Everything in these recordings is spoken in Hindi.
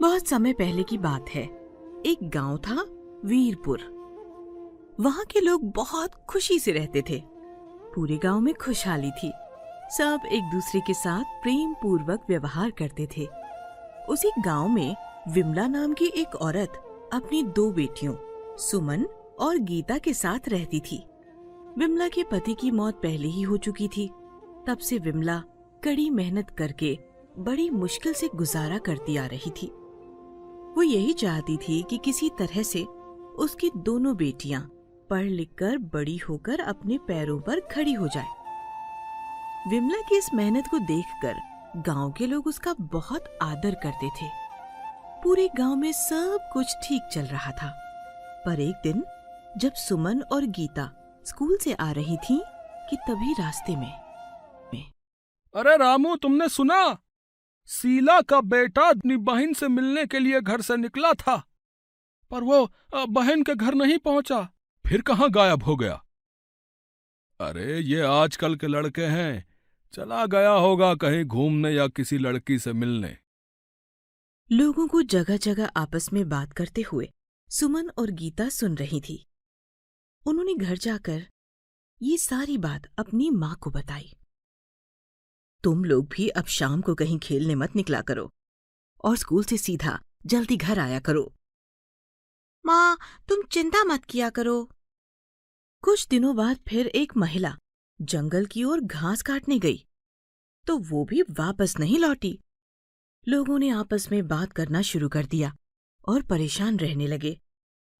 बहुत समय पहले की बात है। एक गाँव था, वीरपुर। वहाँ के लोग बहुत खुशी से रहते थे। पूरे गाँव में खुशहाली थी। सब एक दूसरे के साथ प्रेम पूर्वक व्यवहार करते थे। उसी गाँव में विमला नाम की एक औरत अपनी दो बेटियों, सुमन और गीता के साथ रहती थी। विमला के पति की मौत पहले ही हो चुकी थी। तब से विमला कड़ी मेहनत करके बड़ी मुश्किल से गुजारा करती आ रही थी। वो यही चाहती थी कि किसी तरह से उसकी दोनों बेटियाँ पढ़ लिख कर बड़ी होकर अपने पैरों पर खड़ी हो जाए। विमला की इस मेहनत को देखकर गाँव के लोग उसका बहुत आदर करते थे। पूरे गाँव में सब कुछ ठीक चल रहा था। पर एक दिन जब सुमन और गीता स्कूल से आ रही थीं कि तभी रास्ते में अरे रामू, तुमने सुना? सीला का बेटा अपनी बहन से मिलने के लिए घर से निकला था पर वो बहन के घर नहीं पहुँचा। फिर कहाँ गायब हो गया? अरे ये आजकल के लड़के हैं। चला गया होगा कहीं घूमने या किसी लड़की से मिलने। लोगों को जगह जगह आपस में बात करते हुए सुमन और गीता सुन रही थी। उन्होंने घर जाकर ये सारी बात अपनी माँ को बताई। तुम लोग भी अब शाम को कहीं खेलने मत निकला करो और स्कूल से सीधा जल्दी घर आया करो। माँ, तुम चिंता मत किया करो। कुछ दिनों बाद फिर एक महिला जंगल की ओर घास काटने गई तो वो भी वापस नहीं लौटी। लोगों ने आपस में बात करना शुरू कर दिया और परेशान रहने लगे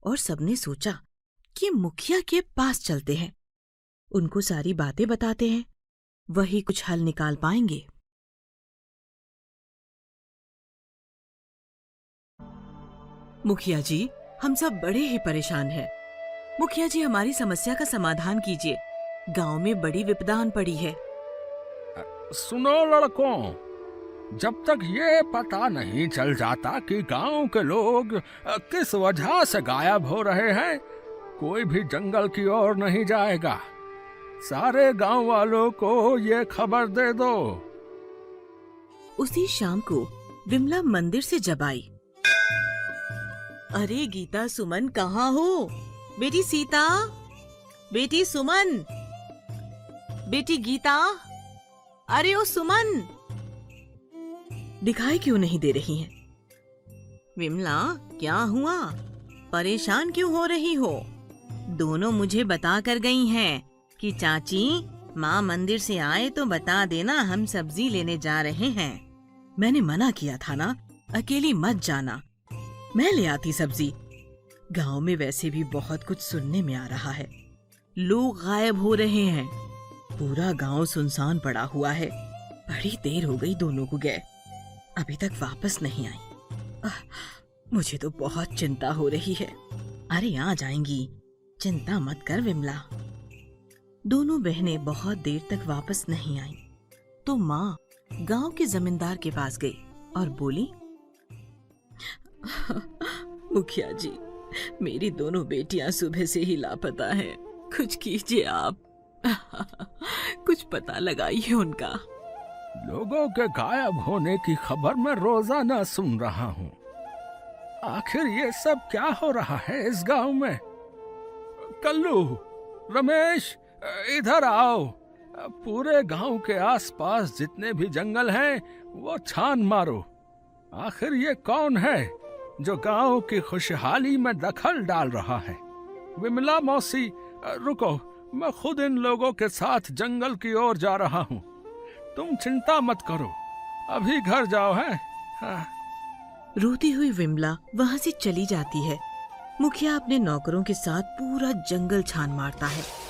और सबने सोचा कि मुखिया के पास चलते हैं। उनको सारी बातें बताते हैं वही कुछ हल निकाल पाएँगे। मुखिया जी, हम सब बड़े ही परेशान हैं। मुखिया जी, हमारी समस्या का समाधान कीजिए। गाँव में बड़ी विपदान पड़ी है। सुनो लड़कों, जब तक ये पता नहीं चल जाता कि गाँव के लोग किस वजह से गायब हो रहे हैं, कोई भी जंगल की ओर नहीं जाएगा। सारे गाँव वालों को ये खबर दे दो। उसी शाम को विमला मंदिर से जब आई। अरे गीता सुमन, कहाँ हो? बेटी सीता? बेटी सुमन? बेटी गीता? अरे ओ सुमन! दिखाई क्यों नहीं दे रही हैं? विमला, क्या हुआ? परेशान क्यों हो रही हो? दोनों मुझे बता कर गई हैं। कि चाची, माँ मंदिर से आए तो बता देना हम सब्ज़ी लेने जा रहे हैं। मैंने मना किया था ना, अकेली मत जाना। मैं ले आती सब्ज़ी। गाँव में वैसे भी बहुत कुछ सुनने में आ रहा है। लोग गायब हो रहे हैं। पूरा गाँव सुनसान पड़ा हुआ है। बड़ी देर हो गई दोनों को गए। अभी तक वापस नहीं आई। मुझे तो बहुत चिंता हो रही है। अरे आ जाएँगी। चिंता मत कर विमला। दोनों बहनें बहुत देर तक वापस नहीं आईं। तो माँ गाँव के जमींदार के पास गई और बोली, मुखिया जी, मेरी दोनों बेटियाँ सुबह से ही लापता हैं। कुछ कीजिए आप। कुछ पता लगाइए उनका। लोगों के गायब होने की खबर मैं रोज़ाना सुन रहा हूँ। आखिर ये सब क्या हो रहा है इस गाँव में? कल्लू, रमेश इधर आओ। पूरे गाँव के आसपास जितने भी जंगल हैं, वो छान मारो। आखिर ये कौन है जो गाँव की खुशहाली में दखल डाल रहा है? विमला मौसी, रुको, मैं खुद इन लोगों के साथ जंगल की ओर जा रहा हूँ। तुम चिंता मत करो। अभी घर जाओ, है? हाँ। रोती हुई विमला वहाँ से चली जाती है। मुखिया अपने नौकरों के साथ पूरा जंगल छान मारता है।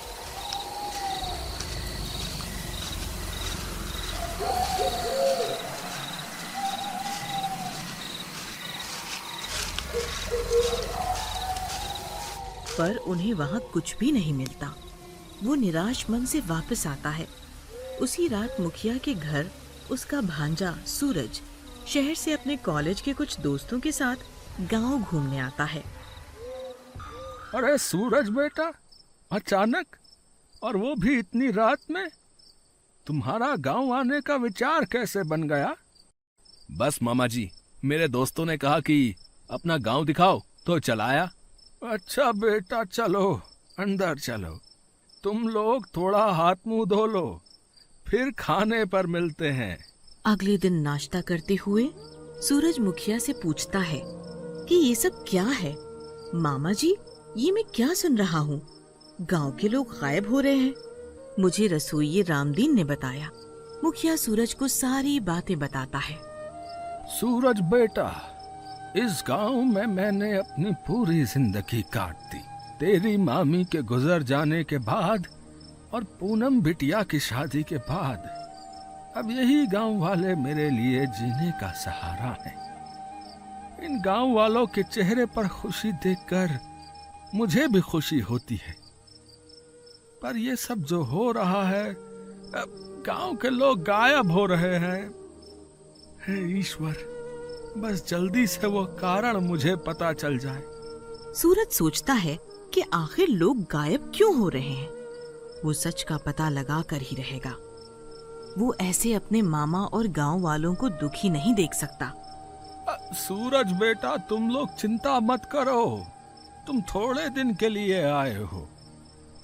पर उन्हें वहाँ कुछ भी नहीं मिलता। वो निराश मन से वापस आता है। उसी रात मुखिया के घर उसका भांजा सूरज शहर से अपने कॉलेज के कुछ दोस्तों के साथ गाँव घूमने आता है। अरे सूरज बेटा अचानक? और वो भी इतनी रात में? तुम्हारा गाँव आने का विचार कैसे बन गया? बस मामा जी मेरे दोस्तों ने कहा कि अपना गाँव दिखाओ तो चलाया। अच्छा बेटा चलो अंदर चलो। तुम लोग थोड़ा हाथ मुँह धो लो फिर खाने पर मिलते हैं। अगले दिन नाश्ता करते हुए सूरज मुखिया से पूछता है कि ये सब क्या है? मामा जी ये मैं क्या सुन रहा हूँ? गाँव के लोग गायब हो रहे हैं। मुझे रसोई रामदीन ने बताया। मुखिया सूरज को सारी बातें बताता है। सूरज बेटा इस गाँव में मैंने अपनी पूरी ज़िंदगी काट दी। तेरी मामी के गुजर जाने के बाद और पूनम बिटिया की शादी के बाद, अब यही गाँव वाले मेरे लिए जीने का सहारा है। इन गाँव वालों के चेहरे पर खुशी देखकर मुझे भी खुशी होती है। पर ये सब जो हो रहा है, अब गाँव के लोग गायब हो रहे हैं। हे ईश्वर। बस जल्दी से वो कारण मुझे पता चल जाए। सूरज सोचता है कि आखिर लोग गायब क्यों हो रहे हैं? वो सच का पता लगा कर ही रहेगा। वो ऐसे अपने मामा और गाँव वालों को दुखी नहीं देख सकता। सूरज बेटा तुम लोग चिंता मत करो। तुम थोड़े दिन के लिए आए हो।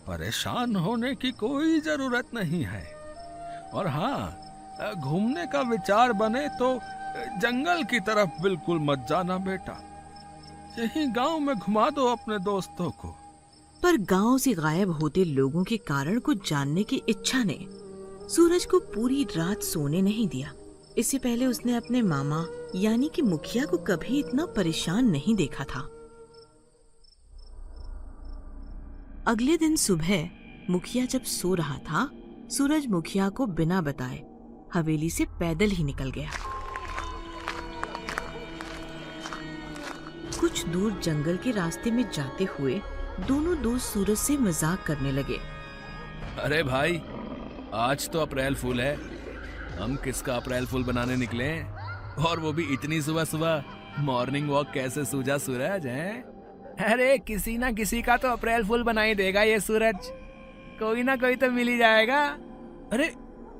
परेशान होने की कोई ज़रूरत नहीं है। और हाँ घूमने का विचार बने तो जंगल की तरफ़ बिल्कुल मत जाना बेटा। यही गाँव में घुमा दो अपने दोस्तों को। पर गाँव से गायब होते लोगों के कारण को जानने की इच्छा ने सूरज को पूरी रात सोने नहीं दिया। इससे पहले उसने अपने मामा, यानी कि मुखिया को कभी इतना परेशान नहीं देखा था। अगले दिन सुबह मुखिया जब सो रहा था, सूरज मुखिया को बिना बताए हवेली से पैदल ही निकल गया। दूर जंगल के रास्ते में जाते हुए दोनों दोस्त सूरज से मज़ाक करने लगे। अरे भाई, आज तो अप्रैल फूल है। हम किसका अप्रैल फूल बनाने निकले और वो भी इतनी सुबह सुबह मॉर्निंग वॉक कैसे सूझा सूरज, है? अरे, किसी ना किसी का तो अप्रैल फूल बनाई देगा ये सूरज। कोई ना कोई तो मिल ही जाएगा। अरे,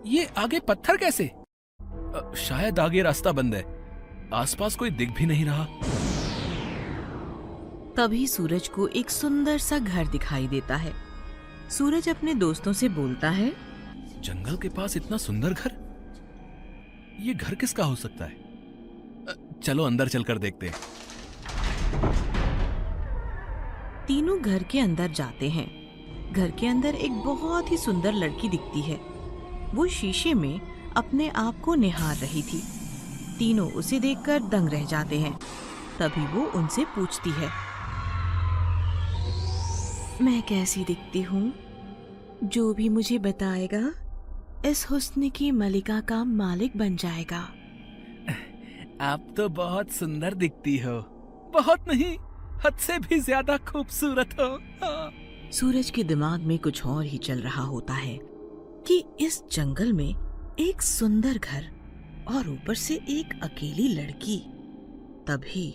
ये आगे पत्थर कैसे? शायद आगे रास्ता बंद है। आसपास कोई दिख भी नहीं रहा। तभी सूरज को एक सुंदर सा घर दिखाई देता है। सूरज अपने दोस्तों से बोलता है जंगल के पास इतना सुंदर घर? ये घर किसका हो सकता है? चलो अंदर चलकर देखते हैं। तीनों घर के अंदर जाते हैं। घर के अंदर एक बहुत ही सुंदर लड़की दिखती है। वो शीशे में अपने आप को निहार रही थी। तीनों उसे देखकर दंग रह जाते हैं। तभी वो उनसे पूछती है मैं कैसी दिखती हूँ? जो भी मुझे बताएगा इस हुस्न की मलिका का मालिक बन जाएगा। आप तो बहुत सुंदर दिखती हो। बहुत नहीं हद से भी ज़्यादा खूबसूरत हो। हाँ। सूरज के दिमाग में कुछ और ही चल रहा होता है कि इस जंगल में एक सुंदर घर और ऊपर से एक अकेली लड़की। तभी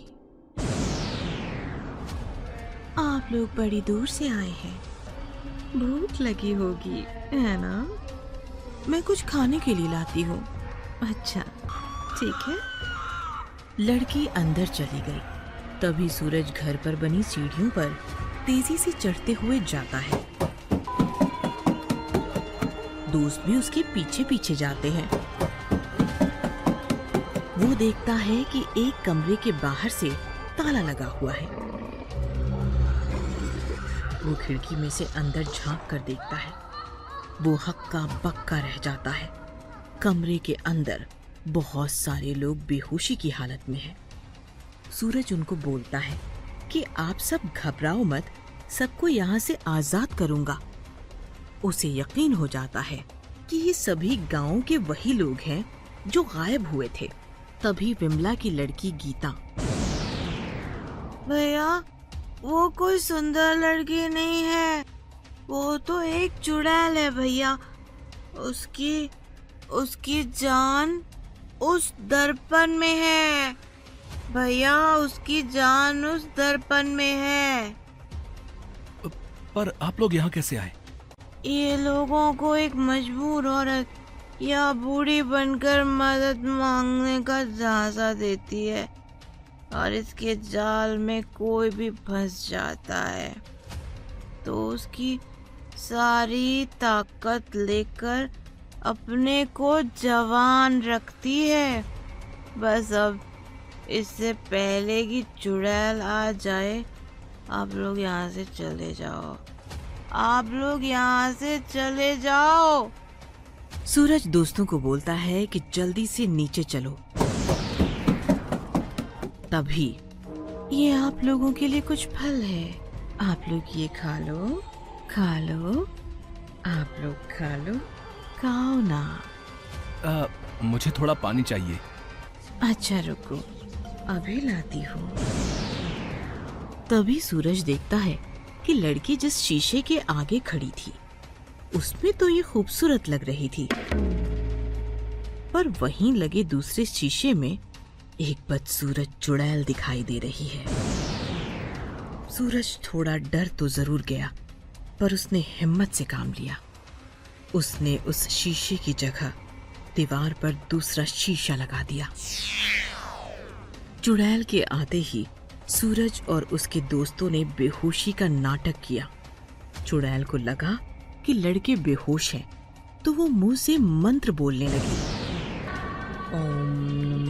लोग बड़ी दूर से आए हैं। भूख लगी होगी, है ना? मैं कुछ खाने के लिए लाती हूँ। अच्छा ठीक है। लड़की अंदर चली गई। तभी सूरज घर पर बनी सीढ़ियों पर तेज़ी से चढ़ते हुए जाता है। दोस्त भी उसके पीछे पीछे जाते हैं। वो देखता है कि एक कमरे के बाहर से ताला लगा हुआ है। वो खिड़की में से अंदर झाँक कर देखता है। वो हक्का बक्का रह जाता है। कमरे के अंदर बहुत सारे लोग बेहोशी की हालत में हैं। सूरज उनको बोलता है कि आप सब घबराओ मत, सबको यहाँ से आज़ाद करूँगा। उसे यकीन हो जाता है कि ये सभी गाँव के वही लोग हैं जो गायब हुए थे। तभी विमला की लड़की गीता, भैया वो कोई सुंदर लड़की नहीं है। वो तो एक चुड़ैल है भैया। उसकी उसकी जान उस दर्पण में है। भैया उसकी जान उस दर्पण में है। पर आप लोग यहाँ कैसे आए? ये लोगों को एक मजबूर औरत या बूढ़ी बनकर मदद मांगने का झांसा देती है। और इसके जाल में कोई भी फंस जाता है। तो उसकी सारी ताकत लेकर अपने को जवान रखती है। बस अब इससे पहले कि चुड़ैल आ जाए, आप लोग यहाँ से चले जाओ। आप लोग यहाँ से चले जाओ। सूरज दोस्तों को बोलता है कि जल्दी से नीचे चलो। तभी। ये आप लोगों के लिए कुछ फल है। आप लोग ये खा लो खा लो आप लोग खा लो। खाओ ना। आ, मुझे थोड़ा पानी चाहिए। अच्छा रुको। अभी लाती हूँ। तभी सूरज देखता है कि लड़की जिस शीशे के आगे खड़ी थी उसमें तो ये खूबसूरत लग रही थी। पर वहीं लगे दूसरे शीशे में एक बदसूरत चुड़ैल दिखाई दे रही है। सूरज थोड़ा डर तो ज़रूर गया, पर उसने हिम्मत से काम लिया। उसने उस शीशे की जगह दीवार पर दूसरा शीशा लगा दिया। चुड़ैल के आते ही सूरज और उसके दोस्तों ने बेहोशी का नाटक किया। चुड़ैल को लगा कि लड़के बेहोश हैं तो वो मुँह से मंत्र बोलने लगी। ओम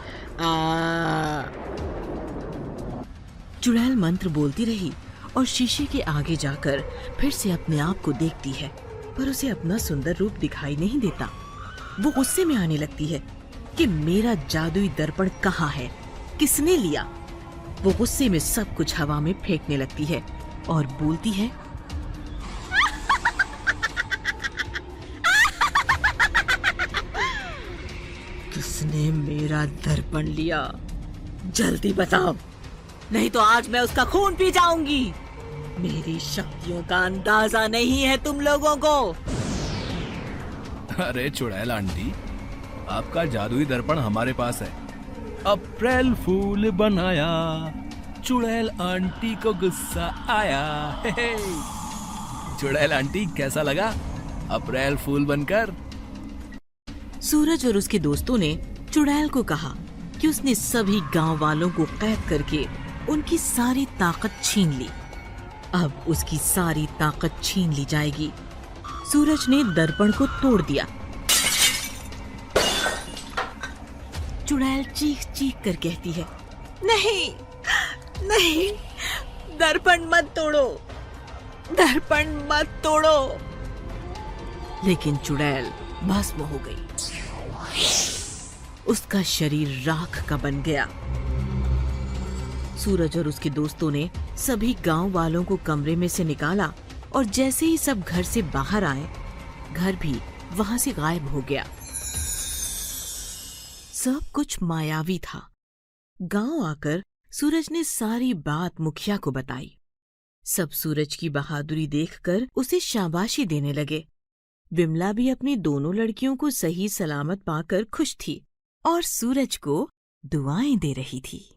चुड़ैल मंत्र बोलती रही और शीशे के आगे जाकर फिर से अपने आप को देखती है, पर उसे अपना सुंदर रूप दिखाई नहीं देता। वो गुस्से में आने लगती है कि मेरा जादुई दर्पण कहाँ है? किसने लिया? वो गुस्से में सब कुछ हवा में फेंकने लगती है और बोलती है किसने मेरा दर्पण लिया। जल्दी बताओ। नहीं तो आज मैं उसका खून पी जाऊँगी। मेरी शक्तियों का अंदाज़ा नहीं है तुम लोगों को। अरे चुड़ैल आंटी आपका जादुई दर्पण हमारे पास है। अप्रैल फूल बनाया चुड़ैल आंटी को गुस्सा आया। हे हे। चुड़ैल आंटी कैसा लगा? अप्रैल फूल बनकर। सूरज और उसके दोस्तों ने चुड़ैल को कहा कि उसने सभी गाँव वालों को कैद करके उनकी सारी ताकत छीन ली। अब उसकी सारी ताकत छीन ली जाएगी। सूरज ने दर्पण को तोड़ दिया। चुड़ैल चीख चीख कर कहती है, नहीं नहीं, दर्पण मत तोड़ो, दर्पण मत तोड़ो। लेकिन चुड़ैल भस्म हो गई। उसका शरीर राख का बन गया। सूरज और उसके दोस्तों ने सभी गाँव वालों को कमरे में से निकाला और जैसे ही सब घर से बाहर आए, घर भी वहाँ से गायब हो गया। सब कुछ मायावी था। गाँव आकर सूरज ने सारी बात मुखिया को बताई। सब सूरज की बहादुरी देखकर उसे शाबाशी देने लगे। विमला भी अपनी दोनों लड़कियों को सही सलामत पाकर खुश थी। और सूरज को दुआएँ दे रही थी।